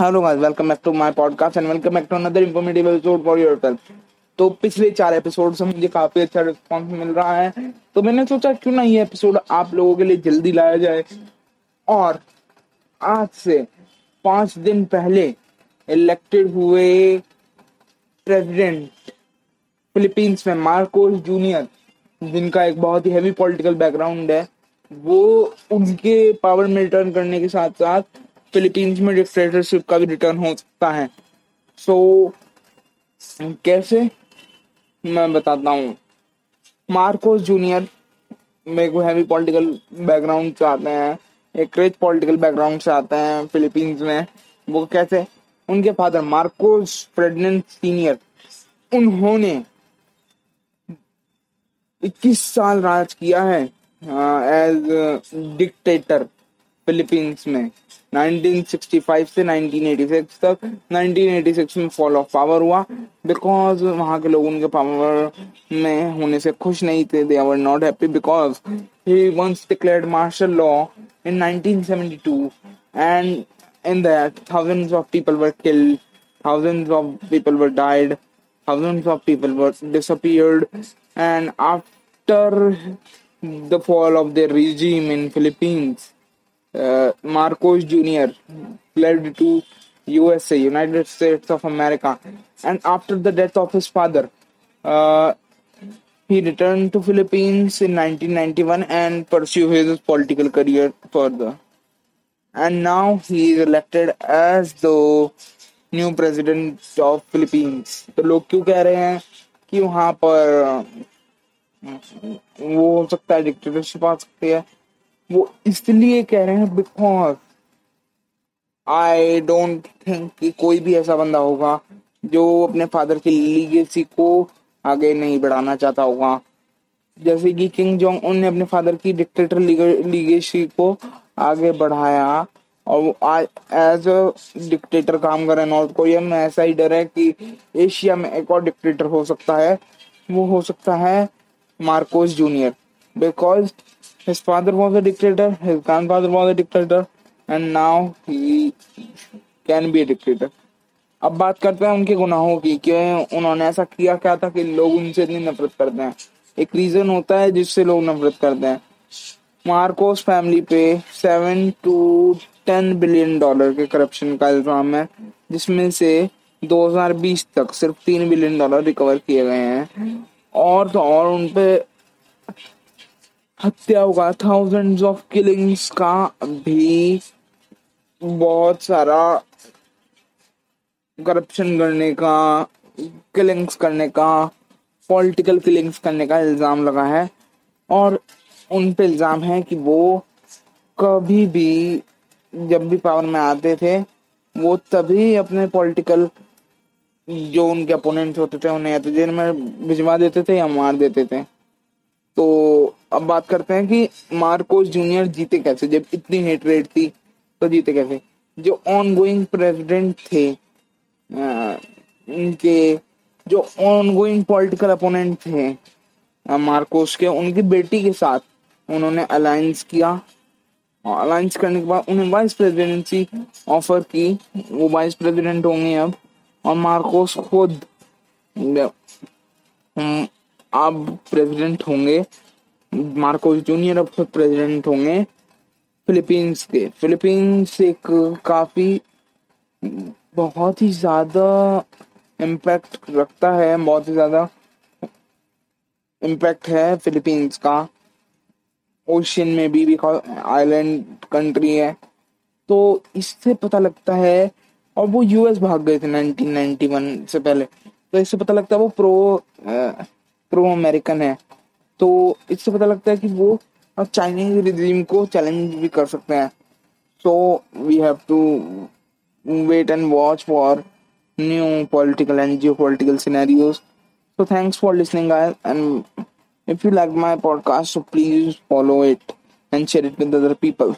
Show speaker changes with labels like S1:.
S1: Hello guys welcome back to my podcast and welcome back to another informative episode for yourself तो पिछले चार episode से मुझे काफ़ी अच्छा रिस्पांस मिल रहा है। तो मैंने सोचा, क्यों ना ये एपिसोड आप लोगों के लिए जल्दी लाया जाए। और आज से पाँच दिन पहले इलेक्टेड हुए प्रेसिडेंट फिलीपींस में मार्कोस जूनियर जिनका एक बहुत ही हैवी पॉलिटिकल बैकग्राउंड है, वो उनके पावर में रिटर्न करने के साथ साथ फिलीपींस में डिक्टेटरशिप का भी रिटर्न हो सकता है। सो so, कैसे? मैं बताता हूँ। मार्कोस जूनियर मेरे को हैवी पॉलिटिकल बैकग्राउंड से आते हैं एक रिच पॉलिटिकल बैकग्राउंड से आते हैं फिलीपींस में। वो कैसे? उनके फादर मार्कोस फ्रेडनेंट सीनियर। उन्होंने 21 साल राज किया है एज डिक्टेटर फिलीपींस में। 1965 से 1986 तक 1986 में फॉल ऑफ़ पावर हुआ। बिकॉज़ वहाँ के लोग, उनके पावर में होने से खुश नहीं थे। They are not happy because he once declared martial law in 1972 and in that thousands of people were killed thousands of people were died thousands of people were disappeared and after the fall of the regime in Philippines Marcos junior fled to USA United States of America and after the death of his father he return to Philippines in 1991 and pursue his political career further and now he is elected as the new president of Philippines तो लोग क्यों कह रहे हैं कि वहाँ पर वो हो सकता है डिक्टेटरशिप आ सकती है? वो इसलिए कह रहे हैं बिकॉज़ आई डोंट थिंक कि कोई भी ऐसा बंदा होगा जो अपने फादर की लीगेसी को आगे नहीं बढ़ाना चाहता होगा। जैसे कि किंग जोंग उन ने अपने फादर की डिक्टेटर लीगेसी को आगे बढ़ाया और आज एज अ डिक्टेटर काम करे नॉर्थ कोरिया में, ऐसा ही डर है कि एशिया में एक और डिक्टेटर हो सकता है, वो हो सकता है Marcos junior because His father was a dictator, his grandfather was a dictator, and now he can be a dictator. अब बात करते हैं उनके गुनाहों की कि उन्होंने ऐसा किया क्या था कि लोग उनसे इतनी नफरत करते हैं। एक रीजन होता है जिससे लोग नफरत करते हैं। मार्कोस फैमिली पे seven to ten billion dollar के करप्शन का इल्ज़ाम है जिसमें से 2020 तक सिर्फ़ तीन बिलियन डॉलर रिकवर किए गए हैं। और तो और उन पे हत्या होगा थाउजेंड्स ऑफ़ किलिंग्स का भी बहुत सारा करप्शन करने का किलिंग्स करने का पॉलिटिकल किलिंग्स करने का इल्ज़ाम लगा है और उन पे इल्ज़ाम है कि वो कभी भी जब भी पावर में आते थे, वो तभी अपने पॉलिटिकल जो उनके अपोनेंट्स होते थे, उन्हें या तो जेल में भिजवा देते थे या मार देते थे। तो अब बात करते हैं कि मार्कोस जूनियर जीते कैसे? जब इतनी हेट रेट थी तो जीते कैसे? जो ऑन गोइंग प्रेसिडेंट थे उनके, जो ऑन गोइंग पॉलिटिकल अपोनेंट थे मार्कोस के, उनकी बेटी के साथ उन्होंने अलायंस किया। अलायंस करने के बाद उन्हें वाइस प्रेसिडेंसी ऑफ़र की। वो वाइस प्रेसिडेंट होंगे अब। और मार्कोस खुद अब प्रेसिडेंट होंगे। मार्कोस जूनियर अब प्रेसिडेंट होंगे। फिलीपींस के। फिलीपींस एक काफ़ी बहुत ही ज़्यादा इम्पैक्ट रखता है बहुत ही ज़्यादा इम्पैक्ट है फिलीपींस का। ओशियन में भी, भी आइलैंड कंट्री है। तो इससे पता लगता है और वो यूएस भाग गए थे 1991 से पहले। तो इससे पता लगता है वो प्रो आ, प्रो अमेरिकन है। तो इससे पता लगता है कि वो अब चाइनीज़ रिजीम को चैलेंज भी कर सकते हैं। So we have to wait and watch for new political and geopolitical scenarios so thanks for listening and if you like my podcast, so please follow it and share it with other people.